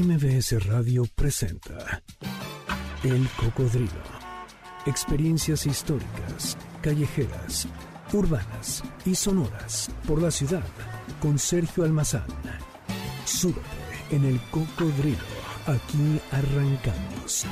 MBS Radio presenta El Cocodrilo. Experiencias históricas, callejeras, urbanas y sonoras por la ciudad con Sergio Almazán. Súbete en El Cocodrilo. Aquí arrancamos.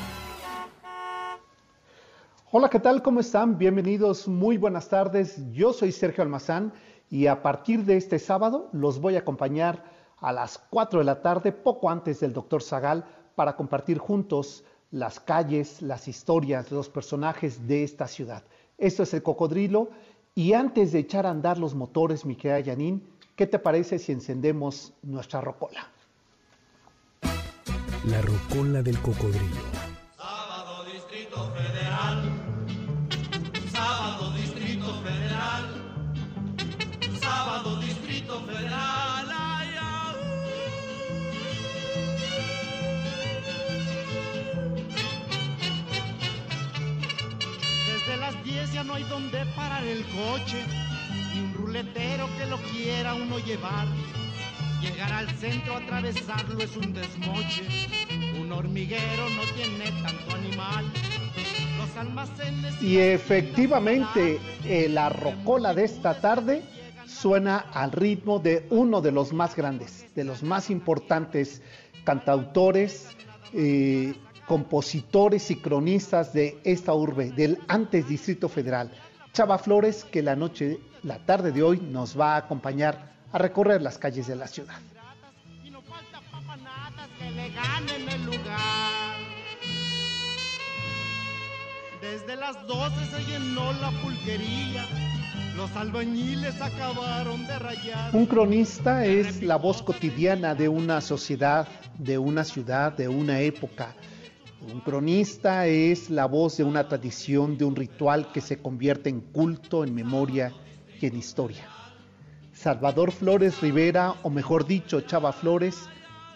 Hola, ¿qué tal? ¿Cómo están? Bienvenidos, muy buenas tardes. Yo soy Sergio Almazán y a partir de este sábado los voy a acompañar a las 4 de la tarde, poco antes del doctor Zagal, para compartir juntos las calles, las historias, los personajes de esta ciudad. Esto es el cocodrilo y antes de echar a andar los motores, mi querida Yanin, ¿qué te parece si encendemos nuestra rocola? La rocola del cocodrilo. Ya no hay donde parar el coche, ni un ruletero que lo quiera uno llevar. Llegar al centro, atravesarlo es un desmoche. Un hormiguero no tiene tanto animal. Los almacenes. Y efectivamente, eh, la rocola de esta tarde suena al ritmo de uno de los más grandes, de los más importantes cantautores, eh, compositores y cronistas de esta urbe, del antes Distrito Federal, Chava Flores, que la noche, la tarde de hoy nos va a acompañar a recorrer las calles de la ciudad. Desde las 12 se llenó la pulquería. Los albañiles acabaron de rayar. Un cronista es la voz cotidiana de una sociedad, de una ciudad, de una época. Un cronista es la voz de una tradición, de un ritual que se convierte en culto, en memoria y en historia. Salvador Flores Rivera, o mejor dicho, Chava Flores,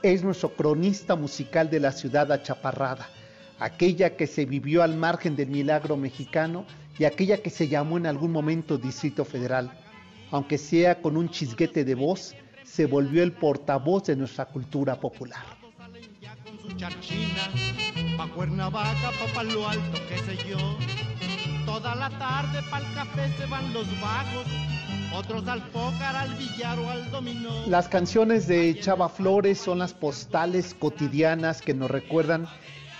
es nuestro cronista musical de la ciudad achaparrada, aquella que se vivió al margen del milagro mexicano y aquella que se llamó en algún momento Distrito Federal. Aunque sea con un chisguete de voz, se volvió el portavoz de nuestra cultura popular. Pa' Cuernavaca, pa' Palo Alto, qué sé yo. Toda la tarde pa'l café se van los bajos. Otros al pócar, al billar o al dominó. Las canciones de Chava Flores son las postales cotidianas que nos recuerdan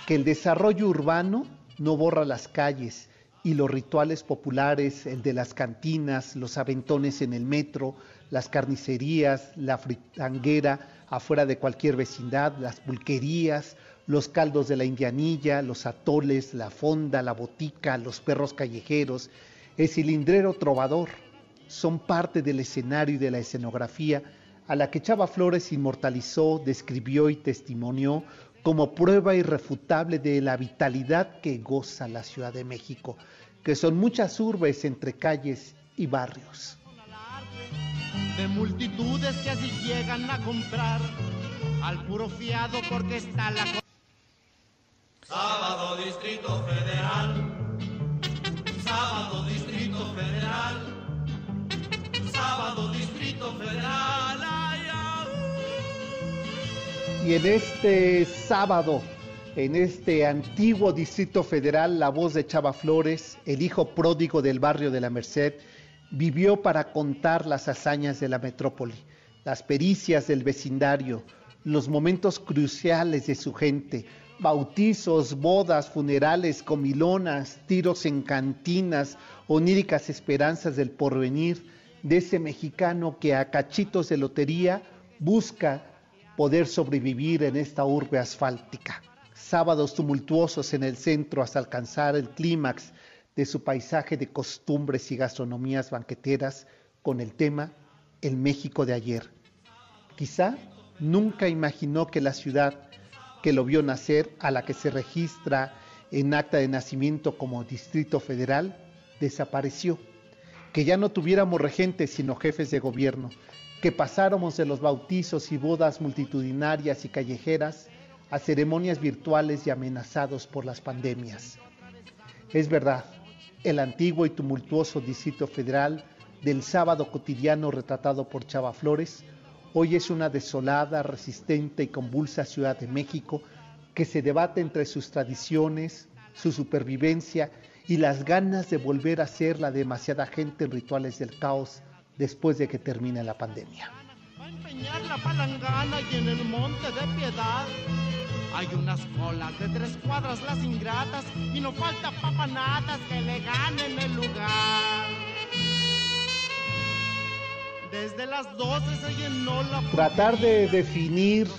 que el desarrollo urbano no borra las calles y los rituales populares, el de las cantinas, los aventones en el metro, las carnicerías, la fritanguera afuera de cualquier vecindad, las pulquerías, los caldos de la indianilla, los atoles, la fonda, la botica, los perros callejeros, el cilindrero trovador, son parte del escenario y de la escenografía a la que Chava Flores inmortalizó, describió y testimonió como prueba irrefutable de la vitalidad que goza la Ciudad de México, que son muchas urbes entre calles y barrios. de multitudes que así llegan a comprar al puro fiado porque está la Sábado Distrito Federal. Sábado Distrito Federal. Sábado Distrito Federal. Y en este sábado, en este antiguo Distrito Federal, la voz de Chava Flores, el hijo pródigo del barrio de la Merced, vivió para contar las hazañas de la metrópoli, las pericias del vecindario, los momentos cruciales de su gente, bautizos, bodas, funerales, comilonas, tiros en cantinas, oníricas esperanzas del porvenir, de ese mexicano que a cachitos de lotería busca poder sobrevivir en esta urbe asfáltica. Sábados tumultuosos en el centro hasta alcanzar el clímax de su paisaje de costumbres y gastronomías banqueteras con el tema El México de ayer. Quizá nunca imaginó que la ciudad que lo vio nacer, a la que se registra en acta de nacimiento como Distrito Federal, desapareció. Que ya no tuviéramos regentes sino jefes de gobierno, que pasáramos de los bautizos y bodas multitudinarias y callejeras a ceremonias virtuales y amenazados por las pandemias. Es verdad, el antiguo y tumultuoso Distrito Federal del sábado cotidiano retratado por Chava Flores, Hoy es una desolada, resistente y convulsa Ciudad de México que se debate entre sus tradiciones, su supervivencia y las ganas de volver a ser la demasiada gente en rituales del caos después de que termine la pandemia. Va a empeñar la palangana y en el monte de piedad hay unas colas de tres cuadras las ingratas y no falta papanatas que le ganen el lugar. Desde las 12 se llenó la Tratar de definir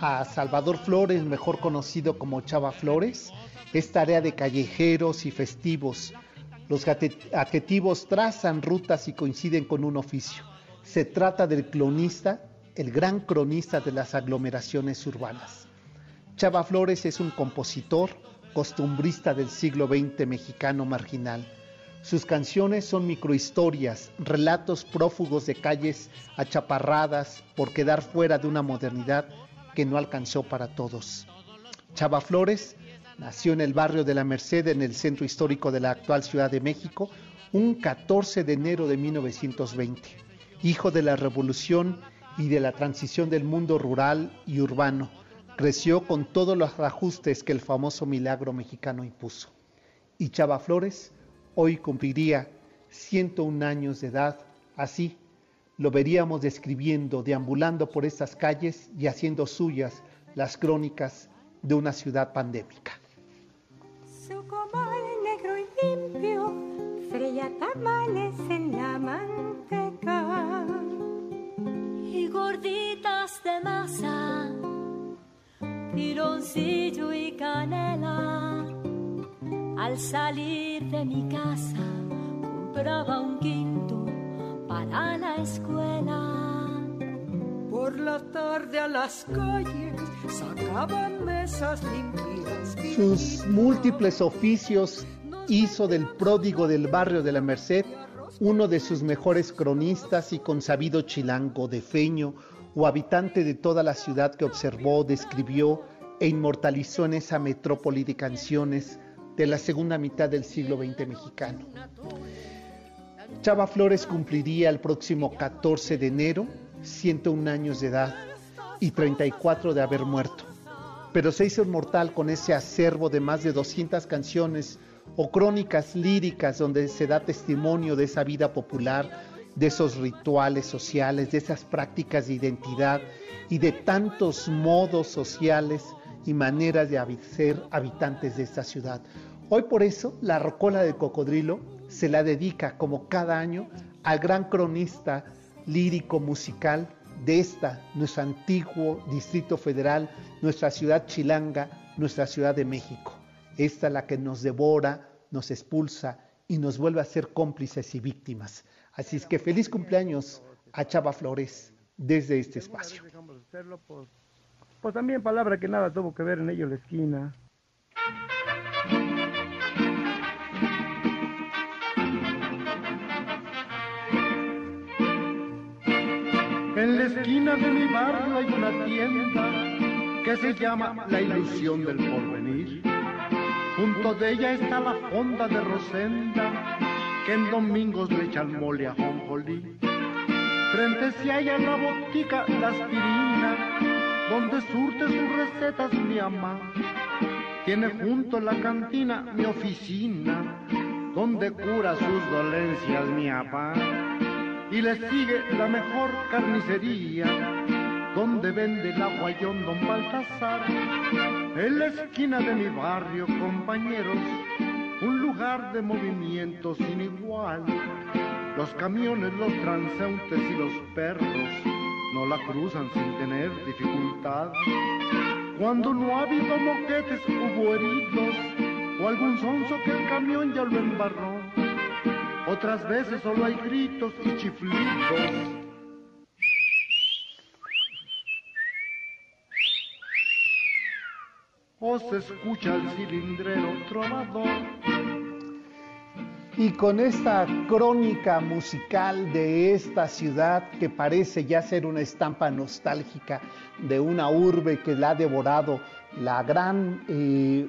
a Salvador Flores, mejor conocido como Chava Flores, es tarea de callejeros y festivos. Los adjetivos trazan rutas y coinciden con un oficio. Se trata del cronista, el gran cronista de las aglomeraciones urbanas. Chava Flores es un compositor, costumbrista del siglo XX mexicano marginal. Sus canciones son microhistorias, relatos prófugos de calles achaparradas por quedar fuera de una modernidad que no alcanzó para todos. Chava Flores nació en el barrio de la Merced, en el centro histórico de la actual Ciudad de México, un 14 de enero de 1920. Hijo de la revolución y de la transición del mundo rural y urbano, creció con todos los ajustes que el famoso milagro mexicano impuso. Y Chava Flores hoy cumpliría 101 años de edad, así lo veríamos describiendo, deambulando por estas calles y haciendo suyas las crónicas de una ciudad pandémica. Su comal negro y limpio freía tamales en la manteca. y gorditas de masa, piloncillo y canela. Al salir de mi casa compraba un quinto para la escuela. Por la tarde a las calles sacaban mesas limpias. Sus múltiples oficios hizo del pródigo del barrio de la Merced uno de sus mejores cronistas y consabido chilango, defeño o habitante de toda la ciudad que observó, describió e inmortalizó en esa metrópoli de canciones de la segunda mitad del siglo XX mexicano. Chava Flores cumpliría el próximo 14 de enero 101 años de edad y 34 de haber muerto, pero se hizo inmortal con ese acervo de más de 200 canciones o crónicas líricas donde se da testimonio de esa vida popular, de esos rituales sociales, de esas prácticas de identidad y de tantos modos sociales y maneras de ser habitantes de esta ciudad. Hoy por eso la Rocola del Cocodrilo se la dedica como cada año al gran cronista lírico musical de esta, nuestro antiguo Distrito Federal, nuestra ciudad chilanga, nuestra Ciudad de México. Esta la que nos devora, nos expulsa y nos vuelve a ser cómplices y víctimas. Así es que feliz cumpleaños a Chava Flores desde este espacio. Pues, también palabra que nada tuvo que ver en ello la esquina. En la esquina de mi barrio hay una tienda que se llama La Ilusión del Porvenir. Junto de ella está la fonda de Rosenda, que en domingos le echan mole a jonjolí. Frente si hay a la botica La Aspirina, donde surte sus recetas mi ama. Tiene junto la cantina mi oficina, donde cura sus dolencias mi papá y le sigue la mejor carnicería, donde vende el aguayón don Baltasar. En la esquina de mi barrio, compañeros, un lugar de movimiento sin igual. Los camiones, los transeúntes y los perros no la cruzan sin tener dificultad. Cuando no ha habido moquetes, hubo heridos o algún sonso que el camión ya lo embarró otras veces solo hay gritos y chiflidos. O se escucha el cilindrero trovador. Y con esta crónica musical de esta ciudad que parece ya ser una estampa nostálgica de una urbe que la ha devorado la gran, eh,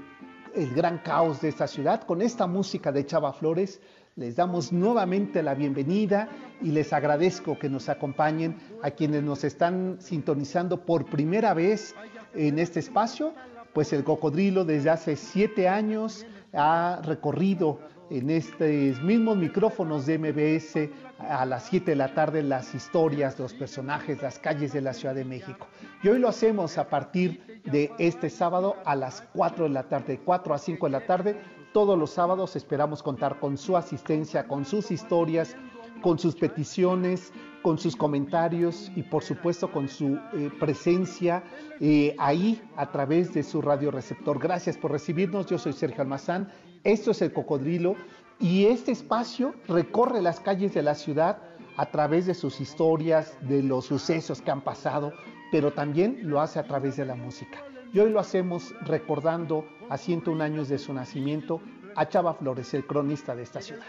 el gran caos de esta ciudad, con esta música de Chava Flores, les damos nuevamente la bienvenida y les agradezco que nos acompañen a quienes nos están sintonizando por primera vez en este espacio, pues el cocodrilo desde hace siete años ha recorrido en estos mismos micrófonos de MBS a las 7 de la tarde las historias, los personajes, las calles de la Ciudad de México. Y hoy lo hacemos a partir de este sábado a las 4 de la tarde, 4 a 5 de la tarde. Todos los sábados esperamos contar con su asistencia, con sus historias, con sus peticiones, con sus comentarios y por supuesto con su eh, presencia eh, ahí a través de su radio receptor. Gracias por recibirnos. Yo soy Sergio Almazán. Esto es el Cocodrilo y este espacio recorre las calles de la ciudad a través de sus historias, de los sucesos que han pasado, pero también lo hace a través de la música. Y hoy lo hacemos recordando a 101 años de su nacimiento a Chava Flores, el cronista de esta ciudad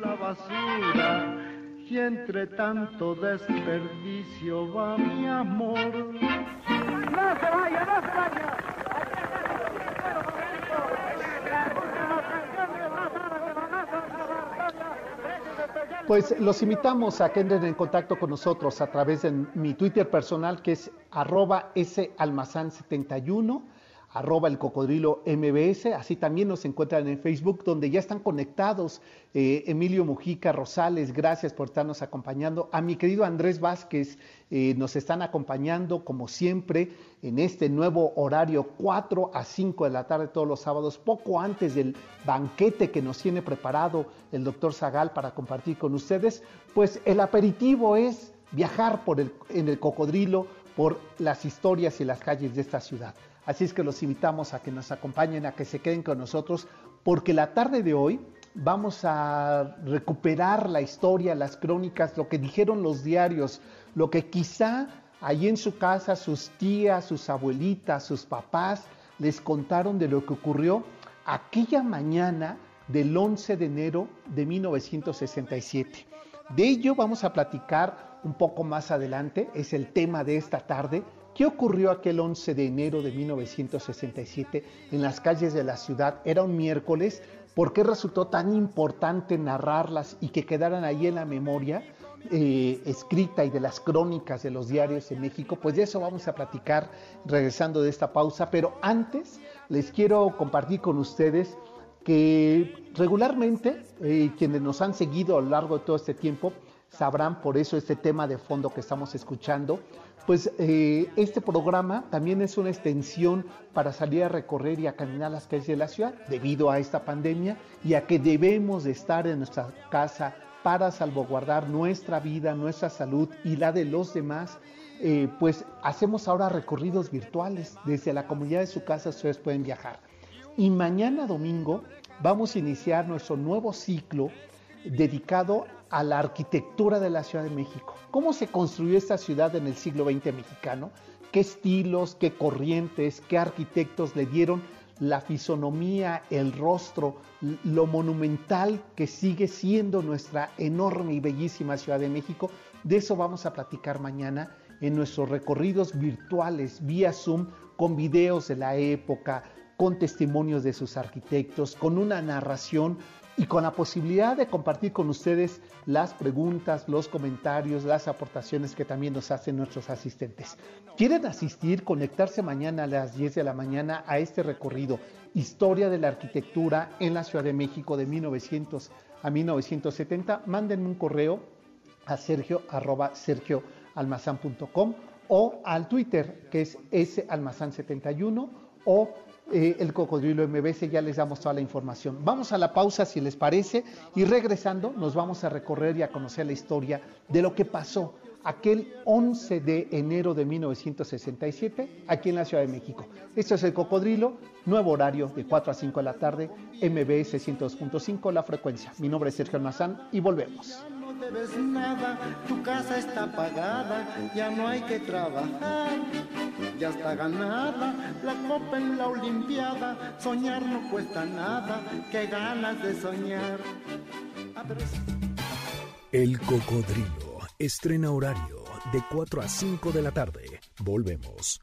la basura y entre tanto desperdicio va mi amor. No se vaya, no se vaya. Pues los invitamos a que entren en contacto con nosotros a través de mi Twitter personal que es arroba salmazán71 arroba el cocodrilo MBS, así también nos encuentran en Facebook, donde ya están conectados eh, Emilio Mujica Rosales, gracias por estarnos acompañando, a mi querido Andrés Vázquez, eh, nos están acompañando como siempre en este nuevo horario 4 a 5 de la tarde todos los sábados, poco antes del banquete que nos tiene preparado el doctor Zagal para compartir con ustedes, pues el aperitivo es viajar por el, en el cocodrilo por las historias y las calles de esta ciudad. Así es que los invitamos a que nos acompañen, a que se queden con nosotros, porque la tarde de hoy vamos a recuperar la historia, las crónicas, lo que dijeron los diarios, lo que quizá allí en su casa sus tías, sus abuelitas, sus papás les contaron de lo que ocurrió aquella mañana del 11 de enero de 1967. De ello vamos a platicar un poco más adelante, es el tema de esta tarde, ¿Qué ocurrió aquel 11 de enero de 1967 en las calles de la ciudad? Era un miércoles. ¿Por qué resultó tan importante narrarlas y que quedaran ahí en la memoria eh, escrita y de las crónicas de los diarios en México? Pues de eso vamos a platicar regresando de esta pausa. Pero antes les quiero compartir con ustedes que regularmente eh, quienes nos han seguido a lo largo de todo este tiempo sabrán por eso este tema de fondo que estamos escuchando pues eh, este programa también es una extensión para salir a recorrer y a caminar las calles de la ciudad debido a esta pandemia y a que debemos de estar en nuestra casa para salvaguardar nuestra vida, nuestra salud y la de los demás. Eh, pues hacemos ahora recorridos virtuales. Desde la comunidad de su casa ustedes pueden viajar. Y mañana domingo vamos a iniciar nuestro nuevo ciclo dedicado a la arquitectura de la Ciudad de México. ¿Cómo se construyó esta ciudad en el siglo XX mexicano? ¿Qué estilos, qué corrientes, qué arquitectos le dieron la fisonomía, el rostro, lo monumental que sigue siendo nuestra enorme y bellísima Ciudad de México? De eso vamos a platicar mañana en nuestros recorridos virtuales vía Zoom con videos de la época, con testimonios de sus arquitectos, con una narración y con la posibilidad de compartir con ustedes las preguntas, los comentarios, las aportaciones que también nos hacen nuestros asistentes. ¿Quieren asistir, conectarse mañana a las 10 de la mañana a este recorrido Historia de la Arquitectura en la Ciudad de México de 1900 a 1970? Mándenme un correo a sergio arroba sergioalmazán.com o al Twitter que es salmazán71 o eh, el cocodrilo MBS, ya les damos toda la información. Vamos a la pausa si les parece y regresando nos vamos a recorrer y a conocer la historia de lo que pasó aquel 11 de enero de 1967 aquí en la Ciudad de México. Esto es el cocodrilo, nuevo horario de 4 a 5 de la tarde, MBS 102.5 la frecuencia. Mi nombre es Sergio Almazán y volvemos debes nada, tu casa está pagada, ya no hay que trabajar, ya está ganada la copa en la Olimpiada, soñar no cuesta nada, qué ganas de soñar. El Cocodrilo estrena horario de 4 a 5 de la tarde. Volvemos.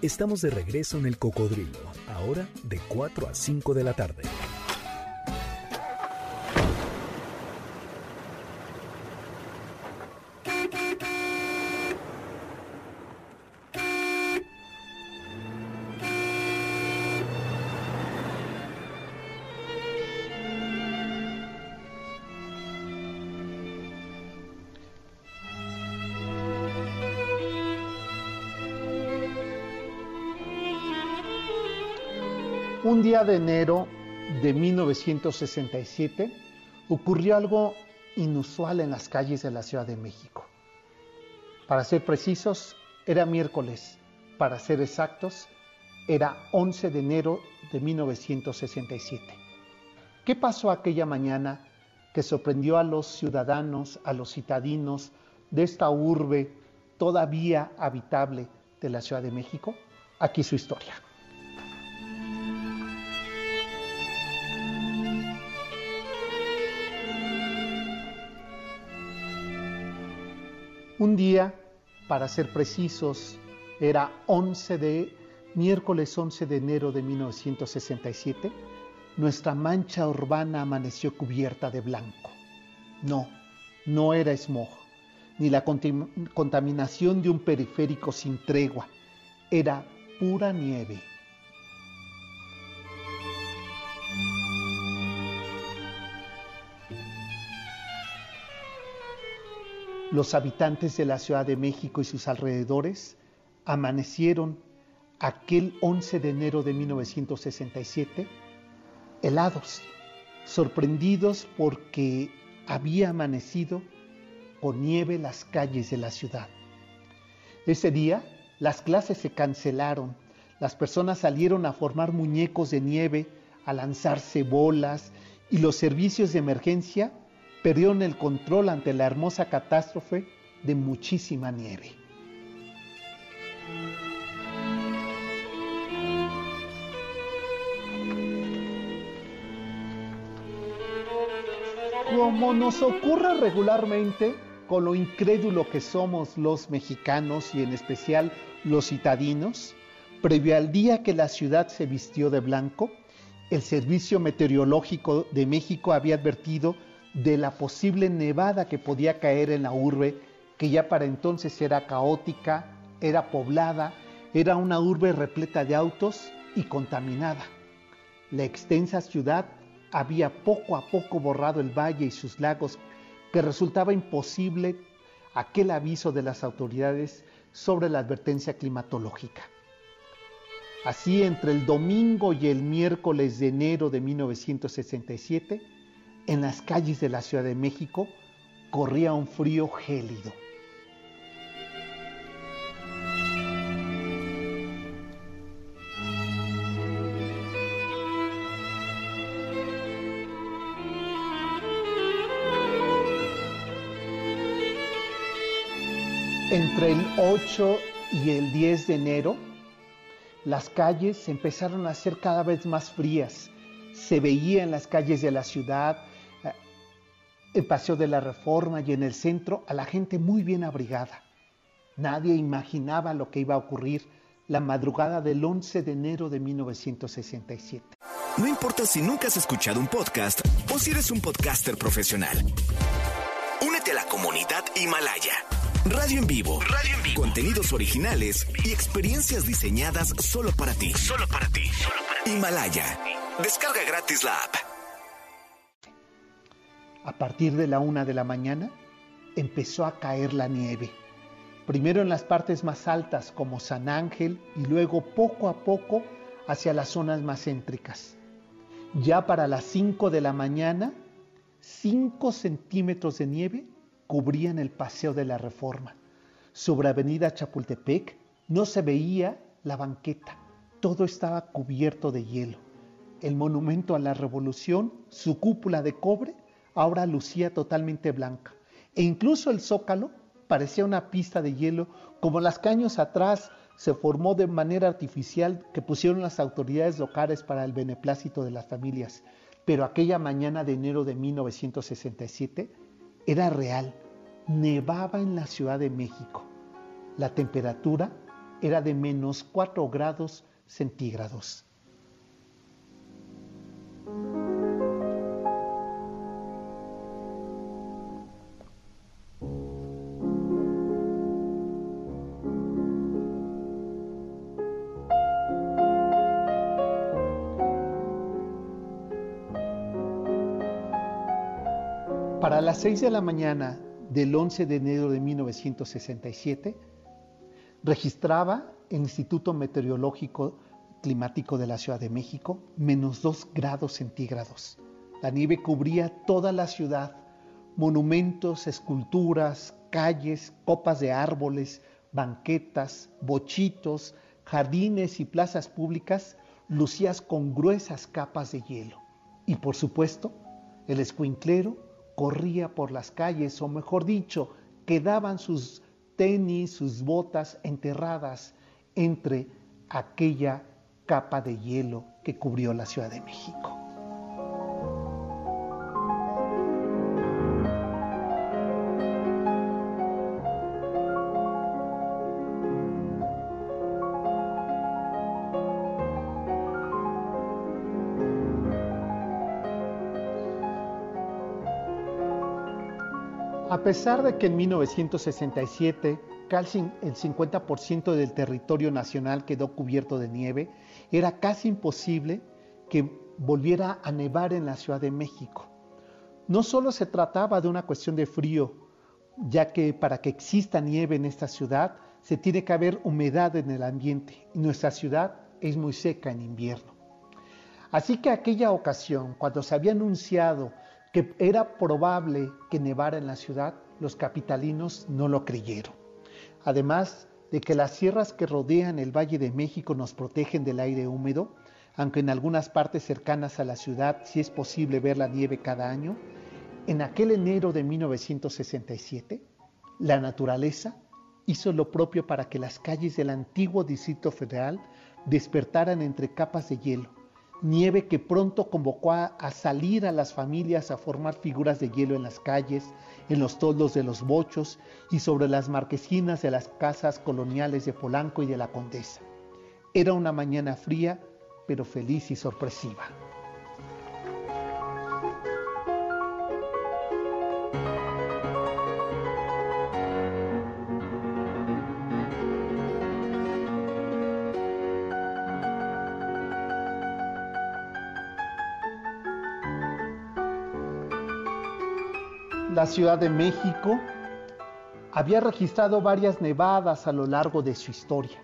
Estamos de regreso en El Cocodrilo, ahora de 4 a 5 de la tarde. Día de enero de 1967 ocurrió algo inusual en las calles de la Ciudad de México. Para ser precisos, era miércoles. Para ser exactos, era 11 de enero de 1967. ¿Qué pasó aquella mañana que sorprendió a los ciudadanos, a los citadinos de esta urbe todavía habitable de la Ciudad de México? Aquí su historia. Un día, para ser precisos, era 11 de miércoles 11 de enero de 1967, nuestra mancha urbana amaneció cubierta de blanco. No, no era smog, ni la contaminación de un periférico sin tregua, era pura nieve. Los habitantes de la Ciudad de México y sus alrededores amanecieron aquel 11 de enero de 1967 helados, sorprendidos porque había amanecido con nieve las calles de la ciudad. Ese día las clases se cancelaron, las personas salieron a formar muñecos de nieve, a lanzarse bolas y los servicios de emergencia perdieron el control ante la hermosa catástrofe de muchísima nieve. Como nos ocurre regularmente con lo incrédulo que somos los mexicanos y en especial los citadinos, previo al día que la ciudad se vistió de blanco, el Servicio Meteorológico de México había advertido de la posible nevada que podía caer en la urbe, que ya para entonces era caótica, era poblada, era una urbe repleta de autos y contaminada. La extensa ciudad había poco a poco borrado el valle y sus lagos, que resultaba imposible aquel aviso de las autoridades sobre la advertencia climatológica. Así, entre el domingo y el miércoles de enero de 1967, en las calles de la Ciudad de México corría un frío gélido. Entre el 8 y el 10 de enero, las calles empezaron a ser cada vez más frías. Se veía en las calles de la ciudad el Paseo de la Reforma y en el centro a la gente muy bien abrigada. Nadie imaginaba lo que iba a ocurrir la madrugada del 11 de enero de 1967. No importa si nunca has escuchado un podcast o si eres un podcaster profesional. Únete a la comunidad Himalaya. Radio en vivo. Radio en vivo. Contenidos originales y experiencias diseñadas solo para ti. Solo para ti. Solo para ti. Himalaya. Descarga gratis la app. A partir de la una de la mañana empezó a caer la nieve. Primero en las partes más altas como San Ángel y luego poco a poco hacia las zonas más céntricas. Ya para las 5 de la mañana, 5 centímetros de nieve cubrían el paseo de la Reforma. Sobre Avenida Chapultepec no se veía la banqueta, todo estaba cubierto de hielo. El monumento a la Revolución, su cúpula de cobre, ahora lucía totalmente blanca. E incluso el zócalo parecía una pista de hielo, como las caños atrás se formó de manera artificial que pusieron las autoridades locales para el beneplácito de las familias. Pero aquella mañana de enero de 1967 era real. Nevaba en la Ciudad de México. La temperatura era de menos 4 grados centígrados. Para las 6 de la mañana del 11 de enero de 1967, registraba el Instituto Meteorológico climático de la Ciudad de México, menos 2 grados centígrados. La nieve cubría toda la ciudad, monumentos, esculturas, calles, copas de árboles, banquetas, bochitos, jardines y plazas públicas lucías con gruesas capas de hielo. Y por supuesto, el escuinclero corría por las calles, o mejor dicho, quedaban sus tenis, sus botas enterradas entre aquella capa de hielo que cubrió la Ciudad de México. Pesar de que en 1967 casi el 50% del territorio nacional quedó cubierto de nieve, era casi imposible que volviera a nevar en la Ciudad de México. No solo se trataba de una cuestión de frío, ya que para que exista nieve en esta ciudad se tiene que haber humedad en el ambiente y nuestra ciudad es muy seca en invierno. Así que aquella ocasión, cuando se había anunciado que era probable que nevara en la ciudad, los capitalinos no lo creyeron. Además de que las sierras que rodean el Valle de México nos protegen del aire húmedo, aunque en algunas partes cercanas a la ciudad sí es posible ver la nieve cada año, en aquel enero de 1967, la naturaleza hizo lo propio para que las calles del antiguo Distrito Federal despertaran entre capas de hielo, nieve que pronto convocó a, salir a las familias a formar figuras de hielo en las calles, en los toldos de los bochos y sobre las marquesinas de las casas coloniales de Polanco y de la Condesa. Era una mañana fría, pero feliz y sorpresiva. Ciudad de México había registrado varias nevadas a lo largo de su historia.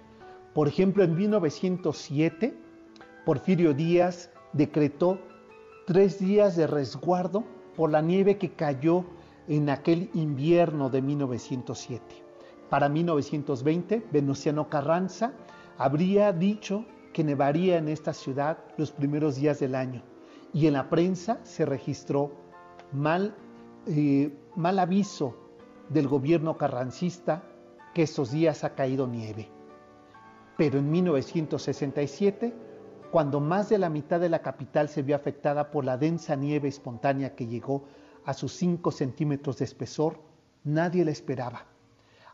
Por ejemplo, en 1907, Porfirio Díaz decretó tres días de resguardo por la nieve que cayó en aquel invierno de 1907. Para 1920, Venustiano Carranza habría dicho que nevaría en esta ciudad los primeros días del año y en la prensa se registró mal mal aviso del gobierno carrancista que estos días ha caído nieve. Pero en 1967, cuando más de la mitad de la capital se vio afectada por la densa nieve espontánea que llegó a sus 5 centímetros de espesor, nadie la esperaba.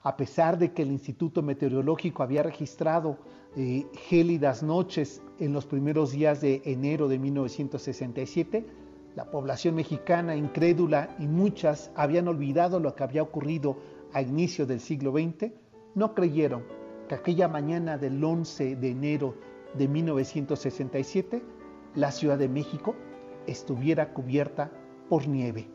A pesar de que el Instituto Meteorológico había registrado eh, gélidas noches en los primeros días de enero de 1967, la población mexicana incrédula y muchas habían olvidado lo que había ocurrido a inicio del siglo XX, no creyeron que aquella mañana del 11 de enero de 1967 la Ciudad de México estuviera cubierta por nieve.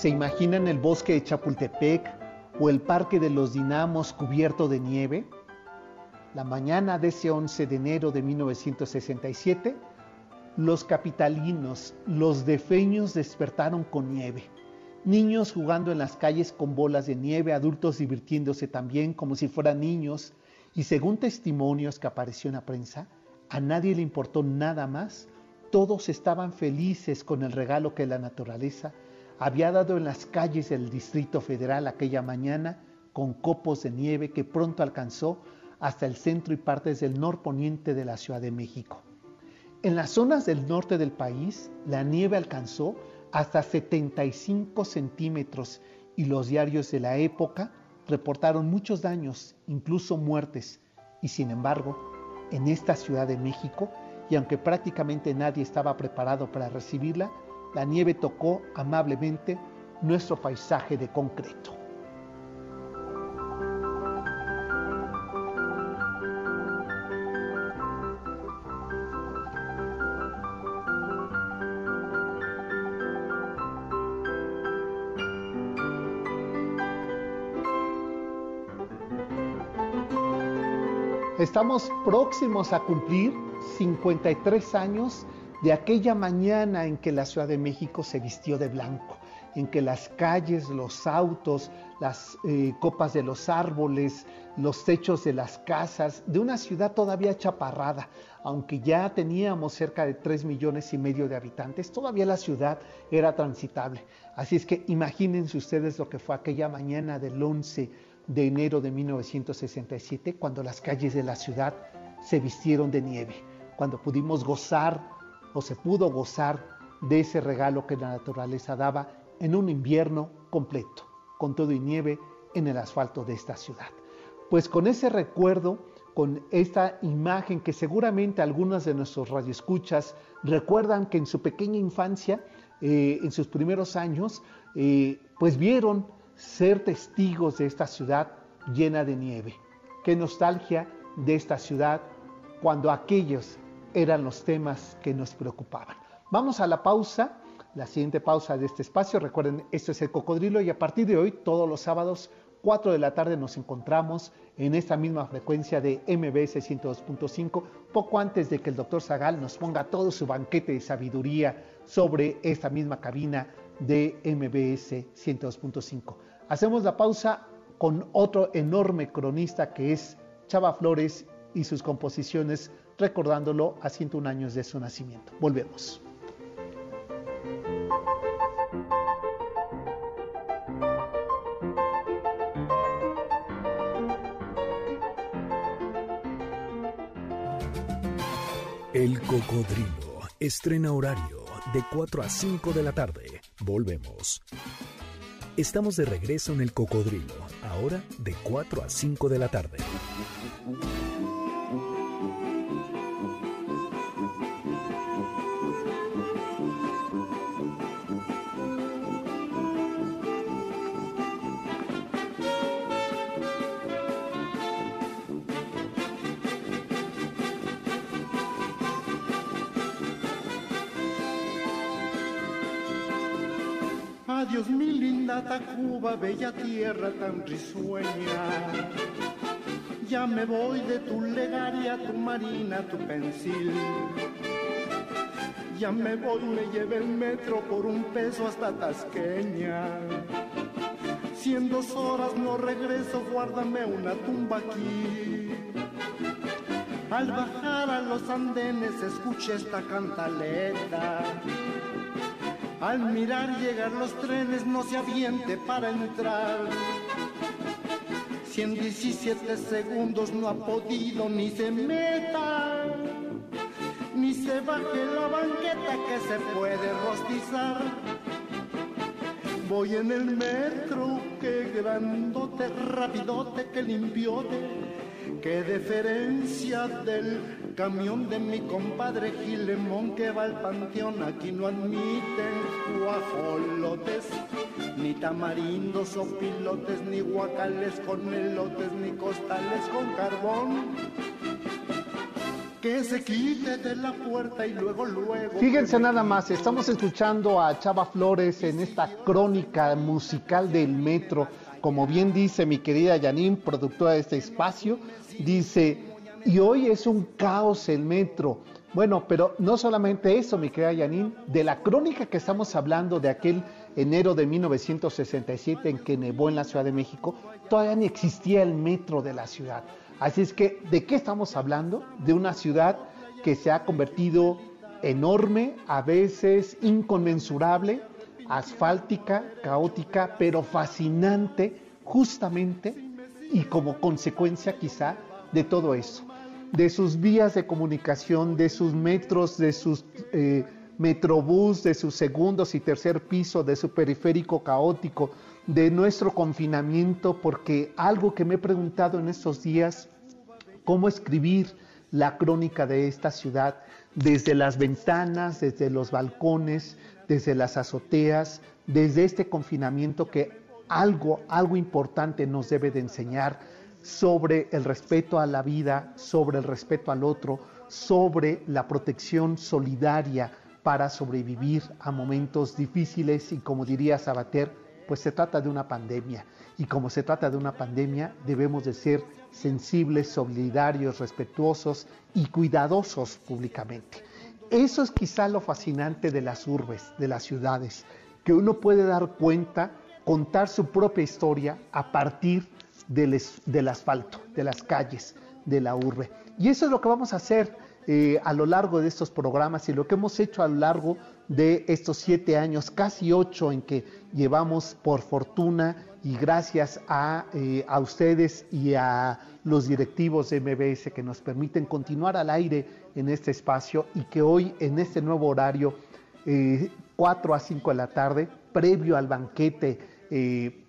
¿Se imaginan el bosque de Chapultepec o el parque de los Dinamos cubierto de nieve? La mañana de ese 11 de enero de 1967, los capitalinos, los defeños despertaron con nieve. Niños jugando en las calles con bolas de nieve, adultos divirtiéndose también como si fueran niños. Y según testimonios que apareció en la prensa, a nadie le importó nada más. Todos estaban felices con el regalo que la naturaleza había dado en las calles del Distrito Federal aquella mañana con copos de nieve que pronto alcanzó hasta el centro y partes del norponiente de la Ciudad de México. En las zonas del norte del país, la nieve alcanzó hasta 75 centímetros y los diarios de la época reportaron muchos daños, incluso muertes. Y sin embargo, en esta Ciudad de México, y aunque prácticamente nadie estaba preparado para recibirla, la nieve tocó amablemente nuestro paisaje de concreto. Estamos próximos a cumplir 53 años de aquella mañana en que la Ciudad de México se vistió de blanco, en que las calles, los autos, las eh, copas de los árboles, los techos de las casas, de una ciudad todavía chaparrada, aunque ya teníamos cerca de 3 millones y medio de habitantes, todavía la ciudad era transitable. Así es que imagínense ustedes lo que fue aquella mañana del 11 de enero de 1967, cuando las calles de la ciudad se vistieron de nieve, cuando pudimos gozar o se pudo gozar de ese regalo que la naturaleza daba en un invierno completo, con todo y nieve en el asfalto de esta ciudad. Pues con ese recuerdo, con esta imagen que seguramente algunos de nuestros radioescuchas recuerdan que en su pequeña infancia, eh, en sus primeros años, eh, pues vieron ser testigos de esta ciudad llena de nieve. Qué nostalgia de esta ciudad cuando aquellos eran los temas que nos preocupaban. Vamos a la pausa, la siguiente pausa de este espacio. Recuerden, esto es el cocodrilo y a partir de hoy, todos los sábados, 4 de la tarde, nos encontramos en esta misma frecuencia de MBS 102.5, poco antes de que el doctor Zagal nos ponga todo su banquete de sabiduría sobre esta misma cabina de MBS 102.5. Hacemos la pausa con otro enorme cronista que es Chava Flores y sus composiciones recordándolo a 101 años de su nacimiento. Volvemos. El Cocodrilo estrena horario de 4 a 5 de la tarde. Volvemos. Estamos de regreso en El Cocodrilo, ahora de 4 a 5 de la tarde. Bella tierra tan risueña. Ya me voy de tu legaria, tu marina, tu pensil. Ya me voy, me lleve el metro por un peso hasta Tasqueña. Si en dos horas no regreso, guárdame una tumba aquí. Al bajar a los andenes escuché esta cantaleta. Al mirar llegar los trenes no se aviente para entrar. Si en 17 segundos no ha podido ni se meta, ni se baje la banqueta que se puede rostizar. Voy en el metro, que grandote, rapidote, que limpiote, qué deferencia del camión de mi compadre Gilemón que va al panteón. Aquí no admiten guajolotes, ni tamarindos o pilotes, ni guacales con melotes, ni costales con carbón. Que se quite de la puerta y luego, luego. Fíjense nada más, estamos escuchando a Chava Flores en esta crónica musical del metro. Como bien dice mi querida Janine, productora de este espacio, dice, y hoy es un caos el metro. Bueno, pero no solamente eso, mi querida Yanin, de la crónica que estamos hablando de aquel enero de 1967 en que nevó en la Ciudad de México, todavía ni existía el metro de la ciudad. Así es que, ¿de qué estamos hablando? De una ciudad que se ha convertido enorme, a veces inconmensurable, asfáltica, caótica, pero fascinante, justamente, y como consecuencia quizá de todo eso. De sus vías de comunicación, de sus metros, de sus eh, metrobús, de sus segundos y tercer piso, de su periférico caótico, de nuestro confinamiento, porque algo que me he preguntado en estos días, cómo escribir la crónica de esta ciudad desde las ventanas, desde los balcones, desde las azoteas, desde este confinamiento que algo, algo importante nos debe de enseñar sobre el respeto a la vida, sobre el respeto al otro, sobre la protección solidaria para sobrevivir a momentos difíciles y como diría Sabater, Pues se trata de una pandemia y como se trata de una pandemia debemos de ser sensibles, solidarios, respetuosos y cuidadosos públicamente. Eso es quizá lo fascinante de las urbes, de las ciudades, que uno puede dar cuenta, contar su propia historia a partir del, asfalto, de las calles, de la urbe. Y eso es lo que vamos a hacer eh, a lo largo de estos programas y lo que hemos hecho a lo largo de estos siete años, casi ocho en que llevamos por fortuna y gracias a, eh, a ustedes y a los directivos de MBS que nos permiten continuar al aire en este espacio y que hoy en este nuevo horario, eh, 4 a 5 de la tarde, previo al banquete eh,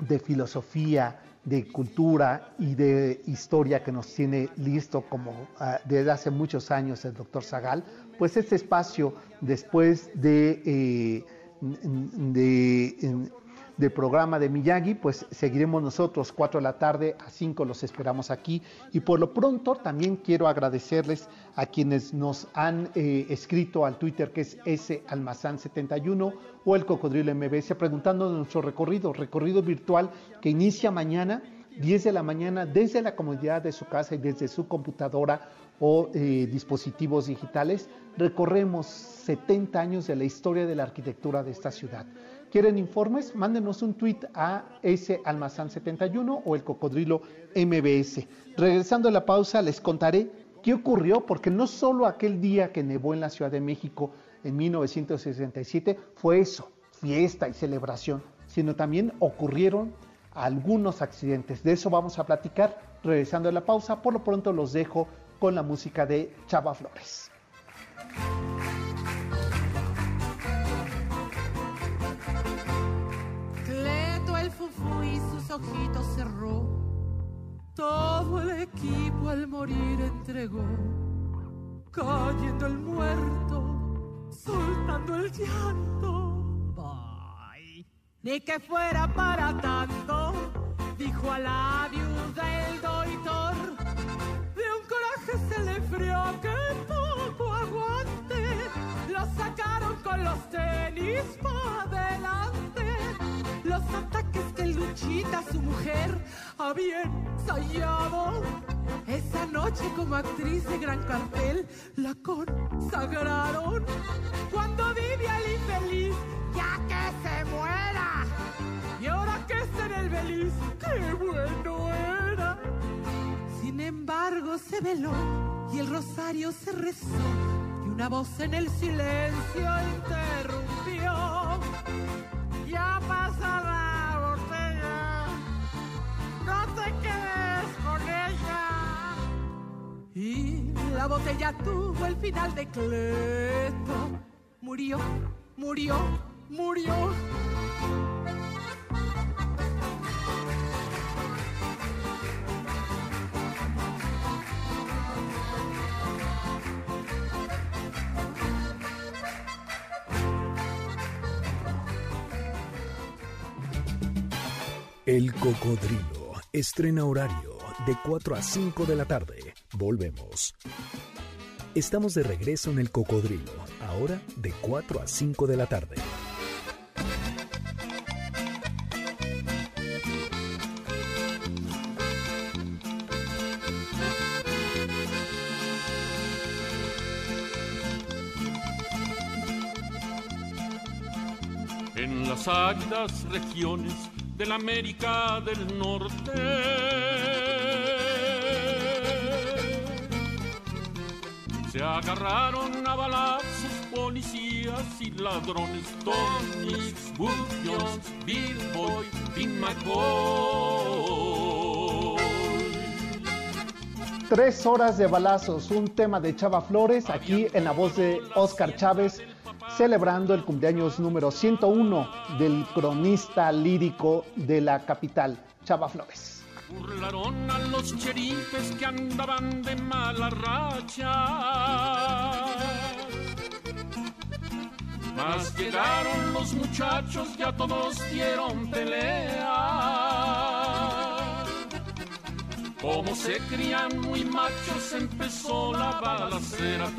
de filosofía, de cultura y de historia que nos tiene listo como uh, desde hace muchos años el doctor Zagal, pues este espacio después de, eh, de, del programa de Miyagi, pues seguiremos nosotros 4 de la tarde a 5 los esperamos aquí. Y por lo pronto también quiero agradecerles a quienes nos han eh, escrito al Twitter que es S Almazán 71 o el Cocodrilo MBS preguntando de nuestro recorrido, recorrido virtual que inicia mañana 10 de la mañana desde la comodidad de su casa y desde su computadora o eh, dispositivos digitales, recorremos 70 años de la historia de la arquitectura de esta ciudad. ¿Quieren informes? Mándenos un tweet a ese almazán 71 o el cocodrilo MBS. Regresando a la pausa, les contaré qué ocurrió, porque no solo aquel día que nevó en la Ciudad de México en 1967 fue eso, fiesta y celebración, sino también ocurrieron algunos accidentes. De eso vamos a platicar regresando a la pausa. Por lo pronto los dejo con la música de Chava Flores. Cleto el fufú y sus ojitos cerró. Todo el equipo al morir entregó. Cayendo el muerto, soltando el llanto. Bye. Ni que fuera para tanto, dijo a la un coraje se le enfrió que poco aguante. Lo sacaron con los tenis para adelante. Los ataques que Luchita, su mujer, había ensayado. Esa noche como actriz de gran cartel la consagraron. Cuando vive al infeliz, ya que se muera. Y ahora que está en el Beliz, qué bueno era. Se veló y el rosario se rezó. Y una voz en el silencio interrumpió. Ya pasa la botella, no te quedes con ella. Y la botella tuvo el final de Cleto. Murió, murió, murió. El Cocodrilo estrena horario de 4 a 5 de la tarde. Volvemos. Estamos de regreso en El Cocodrilo, ahora de 4 a 5 de la tarde. En las áridas regiones de la América del Norte. Se agarraron a balazos policías y ladrones, Tony, Jones, Bill Boy, McCoy. Tres horas de balazos, un tema de Chava Flores, aquí en la voz de Oscar Chávez, celebrando el cumpleaños número 101 del cronista lírico de la capital, Chava Flores. Burlaron a los cherifes que andaban de mala racha. Mas llegaron los muchachos, ya todos dieron pelea. Como se crían muy machos, empezó la balacera.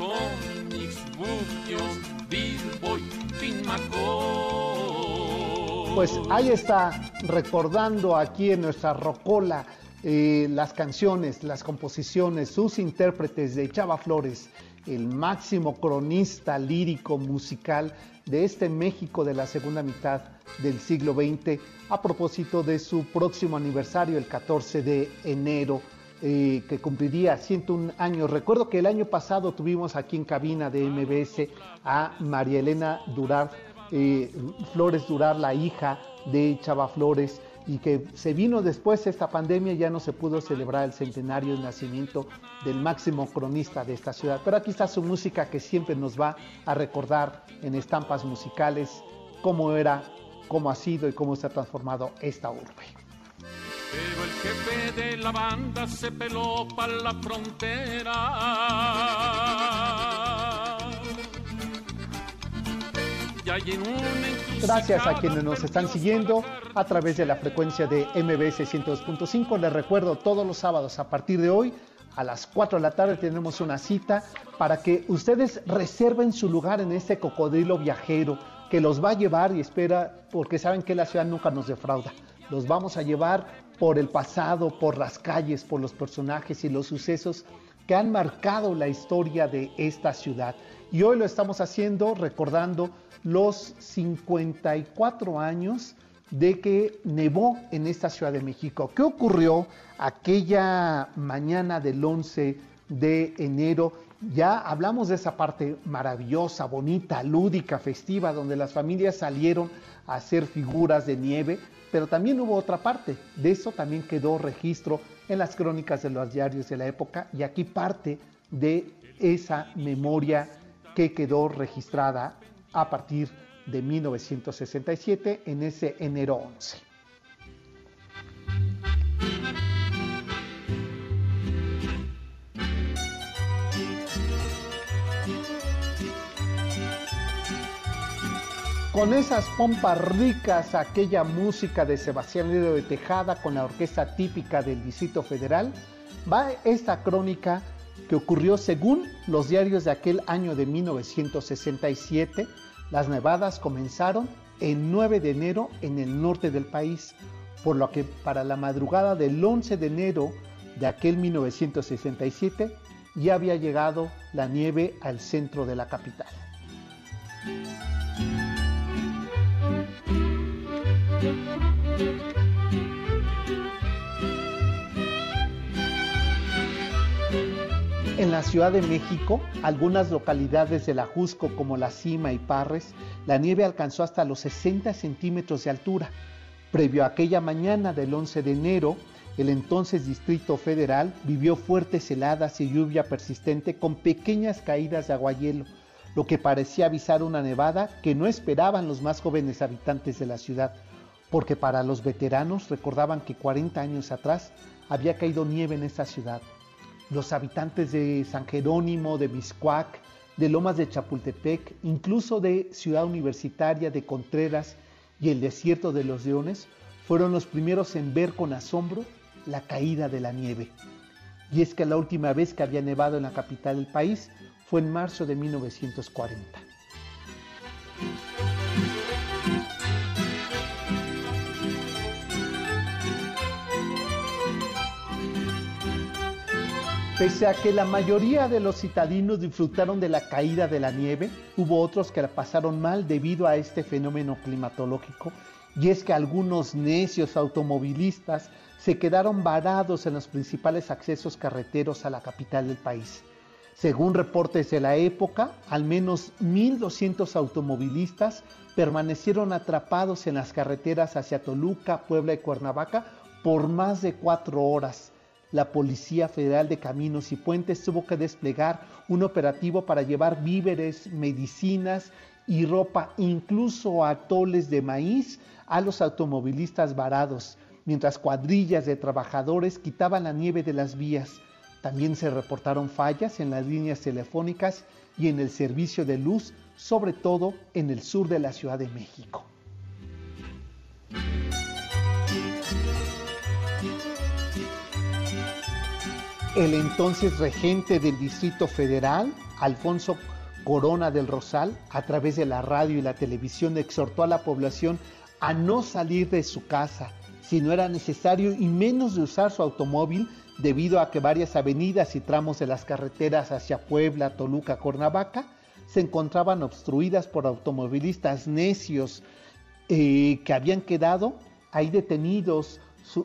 Pues ahí está, recordando aquí en nuestra rocola eh, las canciones, las composiciones, sus intérpretes de Chava Flores, el máximo cronista lírico musical de este México de la segunda mitad del siglo XX, a propósito de su próximo aniversario, el 14 de enero eh, que cumpliría 101 años. Recuerdo que el año pasado tuvimos aquí en cabina de MBS a María Elena Durar, eh, Flores Durar, la hija de Chava Flores, y que se vino después de esta pandemia, ya no se pudo celebrar el centenario de nacimiento del máximo cronista de esta ciudad. Pero aquí está su música que siempre nos va a recordar en estampas musicales cómo era, cómo ha sido y cómo se ha transformado esta urbe. Pero el jefe de la banda se peló para la frontera. Gracias a quienes nos están siguiendo a través de la frecuencia de MBS 102.5. Les recuerdo todos los sábados a partir de hoy a las 4 de la tarde tenemos una cita para que ustedes reserven su lugar en este cocodrilo viajero que los va a llevar y espera porque saben que la ciudad nunca nos defrauda. Los vamos a llevar por el pasado, por las calles, por los personajes y los sucesos que han marcado la historia de esta ciudad. Y hoy lo estamos haciendo recordando los 54 años de que nevó en esta Ciudad de México. ¿Qué ocurrió aquella mañana del 11 de enero? Ya hablamos de esa parte maravillosa, bonita, lúdica, festiva, donde las familias salieron a hacer figuras de nieve, pero también hubo otra parte. De eso también quedó registro en las crónicas de los diarios de la época y aquí parte de esa memoria que quedó registrada a partir de 1967 en ese enero 11. Con esas pompas ricas, aquella música de Sebastián Lero de Tejada con la orquesta típica del Distrito Federal, va esta crónica que ocurrió según los diarios de aquel año de 1967. Las nevadas comenzaron el 9 de enero en el norte del país, por lo que para la madrugada del 11 de enero de aquel 1967 ya había llegado la nieve al centro de la capital. En la Ciudad de México, algunas localidades de la Jusco como La Cima y Parres, la nieve alcanzó hasta los 60 centímetros de altura. Previo a aquella mañana del 11 de enero, el entonces Distrito Federal vivió fuertes heladas y lluvia persistente con pequeñas caídas de aguahielo, lo que parecía avisar una nevada que no esperaban los más jóvenes habitantes de la ciudad porque para los veteranos recordaban que 40 años atrás había caído nieve en esta ciudad. Los habitantes de San Jerónimo, de Miscuac, de Lomas de Chapultepec, incluso de Ciudad Universitaria, de Contreras y el desierto de los Leones, fueron los primeros en ver con asombro la caída de la nieve. Y es que la última vez que había nevado en la capital del país fue en marzo de 1940. Pese a que la mayoría de los citadinos disfrutaron de la caída de la nieve, hubo otros que la pasaron mal debido a este fenómeno climatológico, y es que algunos necios automovilistas se quedaron varados en los principales accesos carreteros a la capital del país. Según reportes de la época, al menos 1.200 automovilistas permanecieron atrapados en las carreteras hacia Toluca, Puebla y Cuernavaca por más de cuatro horas la Policía Federal de Caminos y Puentes tuvo que desplegar un operativo para llevar víveres, medicinas y ropa, incluso atoles de maíz, a los automovilistas varados, mientras cuadrillas de trabajadores quitaban la nieve de las vías. También se reportaron fallas en las líneas telefónicas y en el servicio de luz, sobre todo en el sur de la Ciudad de México. El entonces regente del Distrito Federal, Alfonso Corona del Rosal, a través de la radio y la televisión, exhortó a la población a no salir de su casa si no era necesario y menos de usar su automóvil debido a que varias avenidas y tramos de las carreteras hacia Puebla, Toluca, Cuernavaca se encontraban obstruidas por automovilistas necios eh, que habían quedado ahí detenidos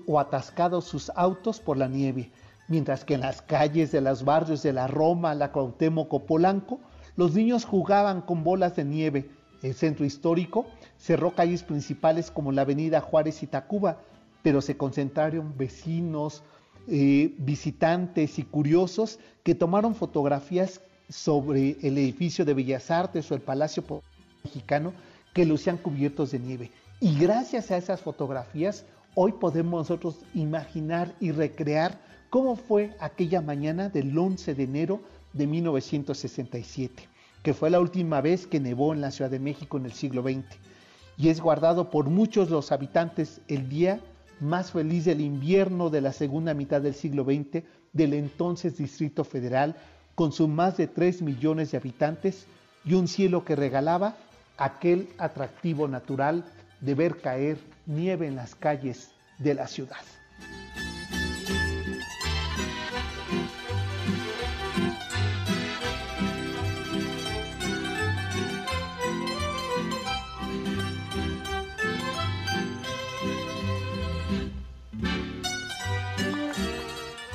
o atascados sus autos por la nieve, mientras que en las calles de los barrios de la Roma, la Cuauhtémoc o Polanco, los niños jugaban con bolas de nieve. El centro histórico cerró calles principales como la avenida Juárez y Tacuba, pero se concentraron vecinos, eh, visitantes y curiosos que tomaron fotografías sobre el edificio de Bellas Artes o el Palacio Mexicano que lucían cubiertos de nieve. Y gracias a esas fotografías, hoy podemos nosotros imaginar y recrear cómo fue aquella mañana del 11 de enero de 1967, que fue la última vez que nevó en la Ciudad de México en el siglo XX. Y es guardado por muchos los habitantes el día más feliz del invierno de la segunda mitad del siglo XX del entonces Distrito Federal, con sus más de 3 millones de habitantes y un cielo que regalaba aquel atractivo natural de ver caer nieve en las calles de la ciudad.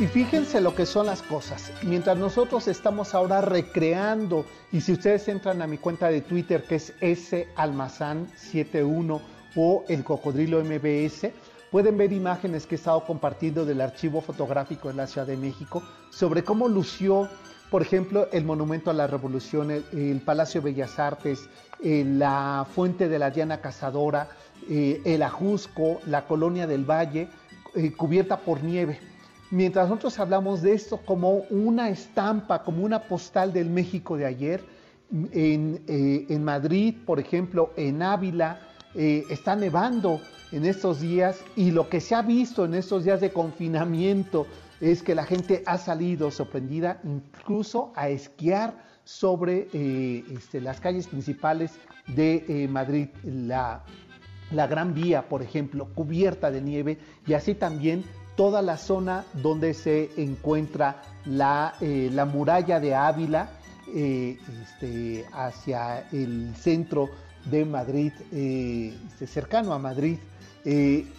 Y fíjense lo que son las cosas. Mientras nosotros estamos ahora recreando, y si ustedes entran a mi cuenta de Twitter que es salmazán71 o el cocodrilo MBS, pueden ver imágenes que he estado compartiendo del archivo fotográfico de la Ciudad de México sobre cómo lució, por ejemplo, el Monumento a la Revolución, el, Palacio de Bellas Artes, eh, la Fuente de la Diana Cazadora, eh, el Ajusco, la Colonia del Valle, eh, cubierta por nieve mientras nosotros hablamos de esto como una estampa, como una postal del México de ayer, en, eh, Madrid, por ejemplo, en Ávila, eh, está nevando en estos días y lo que se ha visto en estos días de confinamiento es que la gente ha salido sorprendida incluso a esquiar sobre eh, este, las calles principales de Madrid, la, la Gran Vía, por ejemplo, cubierta de nieve y así también toda la zona donde se encuentra la, eh, muralla de Ávila eh, este, hacia el centro de Madrid, eh, este, cercano a Madrid.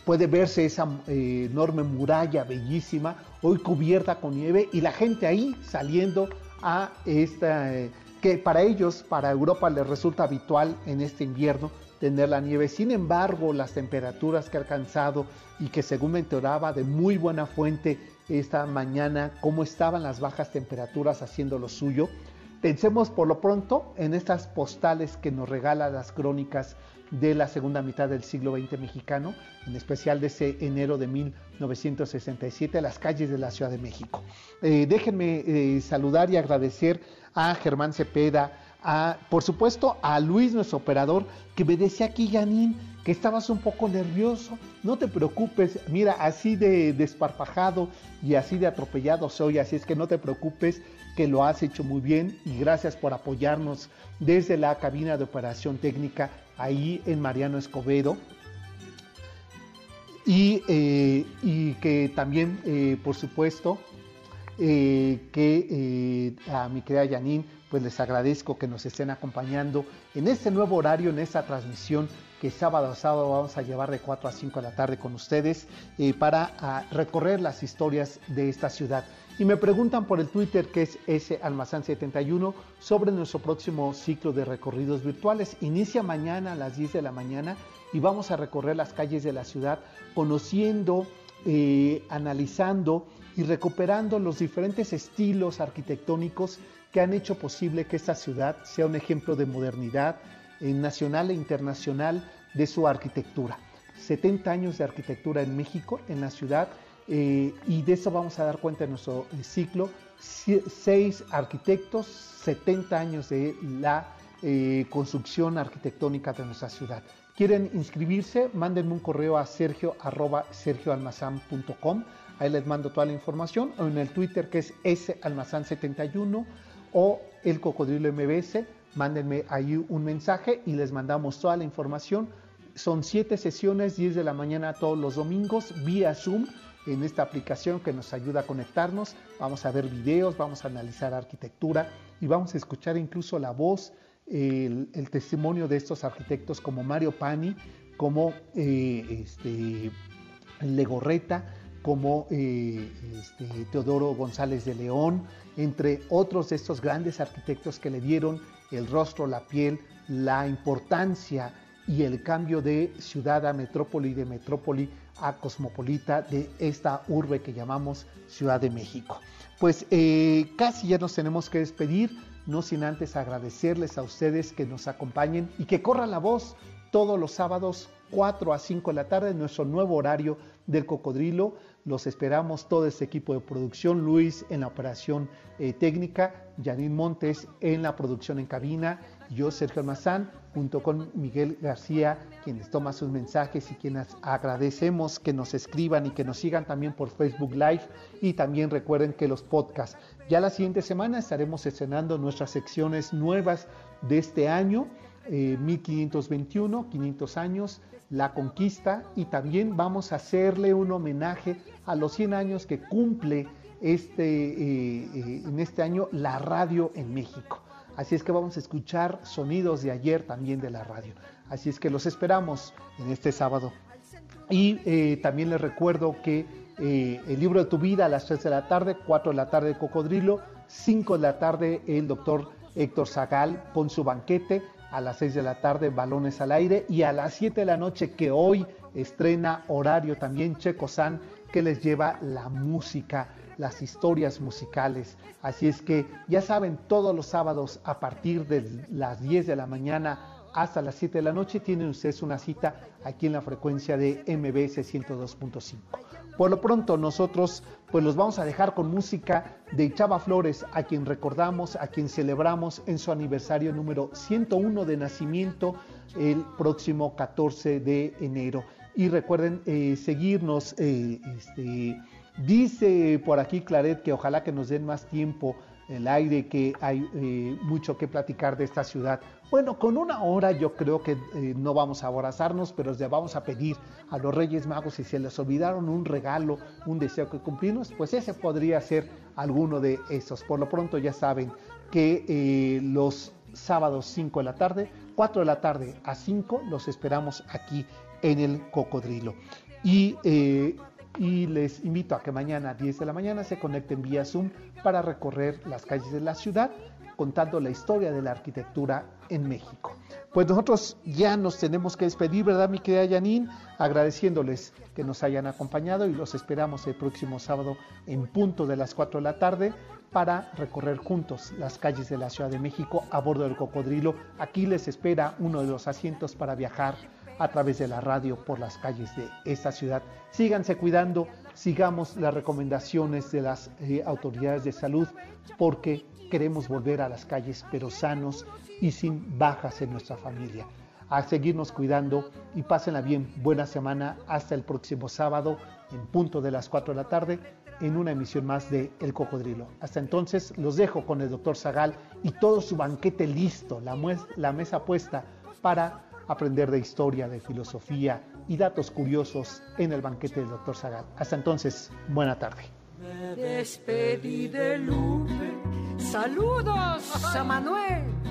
puede verse esa enorme muralla bellísima, hoy cubierta con nieve, y la gente ahí saliendo a esta, que para ellos, para Europa les resulta habitual en este invierno, tener la nieve. Sin embargo, las temperaturas que ha alcanzado y que según me enteraba de muy buena fuente esta mañana, cómo estaban las bajas temperaturas haciendo lo suyo. Pensemos por lo pronto en estas postales que nos regala las crónicas de la segunda mitad del siglo XX mexicano, en especial de ese enero de 1967, las calles de la Ciudad de México. Eh, déjenme eh, saludar y agradecer a Germán Cepeda, por supuesto, a Luis, nuestro operador, que me decía aquí, Janine, que estabas un poco nervioso. No te preocupes, mira, así de desparpajado y así de atropellado soy, así es que no te preocupes, que lo has hecho muy bien y gracias por apoyarnos desde la cabina de operación técnica ahí en Mariano Escobedo. Y, eh, que también, eh, por supuesto, eh, que a mi querida Janine pues les agradezco que nos estén acompañando en este nuevo horario, en esta transmisión que sábado a sábado vamos a llevar de 4 a 5 de la tarde con ustedes eh, para recorrer las historias de esta ciudad. Y me preguntan por el Twitter que es ese almazán 71 sobre nuestro próximo ciclo de recorridos virtuales. Inicia mañana a las 10 de la mañana y vamos a recorrer las calles de la ciudad conociendo, eh, analizando y recuperando los diferentes estilos arquitectónicos que han hecho posible que esta ciudad sea un ejemplo de modernidad eh, nacional e internacional de su arquitectura. 70 años de arquitectura en México, en la ciudad, eh, y de eso vamos a dar cuenta en nuestro eh, ciclo. Seis arquitectos, 70 años de la construcción arquitectónica de nuestra ciudad. ¿Quieren inscribirse? Mándenme un correo a sergio arroba sergioalmazán.com. Ahí les mando toda la información. O en el Twitter que es salmazán71 o el Cocodrilo MBS. Mándenme ahí un mensaje y les mandamos toda la información son siete sesiones, 10 de la mañana todos los domingos, vía Zoom, en esta aplicación que nos ayuda a conectarnos. Vamos a ver videos, vamos a analizar arquitectura y vamos a escuchar incluso la voz, el, testimonio de estos arquitectos como Mario Pani, como eh, este, Legorreta, como eh, este, Teodoro González de León, entre otros de estos grandes arquitectos que le dieron el rostro, la piel, la importancia y el cambio de ciudad a metrópoli, de metrópoli a cosmopolita de esta urbe que llamamos Ciudad de México. Pues eh, casi ya nos tenemos que despedir, no sin antes agradecerles a ustedes que nos acompañen y que corran la voz todos los sábados 4 a 5 de la tarde nuestro nuevo horario del cocodrilo. Los esperamos todo este equipo de producción, Luis en la operación eh, técnica, Janine Montes en la producción en cabina, yo Sergio Almazán, junto con Miguel García, quienes toman sus mensajes y quienes agradecemos que nos escriban y que nos sigan también por Facebook Live y también recuerden que los podcasts. Ya la siguiente semana estaremos estrenando nuestras secciones nuevas de este año, 1521, eh, 500 años la conquista y también vamos a hacerle un homenaje a los 100 años que cumple este, eh, eh, en este año la radio en México. Así es que vamos a escuchar sonidos de ayer también de la radio. Así es que los esperamos en este sábado. Y también les recuerdo que el libro de tu vida a las 3 de la tarde, 4 de la tarde Cocodrilo, 5 de la tarde el doctor Héctor Zagal con su banquete a las 6 de la tarde Balones al Aire y a las 7 de la noche que hoy estrena horario también Checo San que les lleva la música, las historias musicales. Así es que ya saben, todos los sábados a partir de las 10 de la mañana hasta las 7 de la noche tienen ustedes una cita aquí en la frecuencia de MBS 102.5. Por lo pronto nosotros pues los vamos a dejar con música de Chava Flores, a quien recordamos, a quien celebramos en su aniversario número 101 de nacimiento el próximo 14 de enero. Y recuerden eh, seguirnos, eh, este, dice por aquí Claret que ojalá que nos den más tiempo el aire, que hay eh, mucho que platicar de esta ciudad. Bueno, con una hora yo creo que eh, no vamos a abrazarnos, pero le vamos a pedir a los Reyes Magos si se les olvidaron un regalo, un deseo que cumplimos, pues ese podría ser alguno de esos. Por lo pronto ya saben que eh, los sábados 5 de la tarde, 4 de la tarde a 5 los esperamos aquí en el Cocodrilo. Y y les invito a que mañana a 10 de la mañana se conecten vía Zoom para recorrer las calles de la ciudad contando la historia de la arquitectura en México. Pues nosotros ya nos tenemos que despedir, ¿verdad, mi querida Janine? Agradeciéndoles que nos hayan acompañado y los esperamos el próximo sábado en punto de las 4 de la tarde para recorrer juntos las calles de la Ciudad de México a bordo del cocodrilo. Aquí les espera uno de los asientos para viajar a través de la radio por las calles de esta ciudad. Síganse cuidando, sigamos las recomendaciones de las eh, autoridades de salud porque queremos volver a las calles pero sanos y sin bajas en nuestra familia. A seguirnos cuidando y pásenla bien. Buena semana. Hasta el próximo sábado en punto de las 4 de la tarde en una emisión más de El Cocodrilo. Hasta entonces los dejo con el doctor Zagal y todo su banquete listo, la, mesa puesta para aprender de historia, de filosofía y datos curiosos en el banquete del Dr. Zagal. Hasta entonces, buena tarde. Me despedí de Lupe. Saludos a Manuel.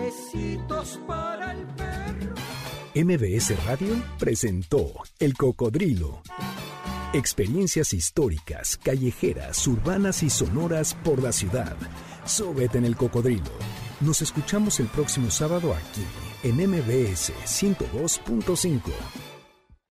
Besitos para el perro. MBS Radio presentó El Cocodrilo. Experiencias históricas, callejeras, urbanas y sonoras por la ciudad. Súbete en el cocodrilo. Nos escuchamos el próximo sábado aquí en MBS 102.5.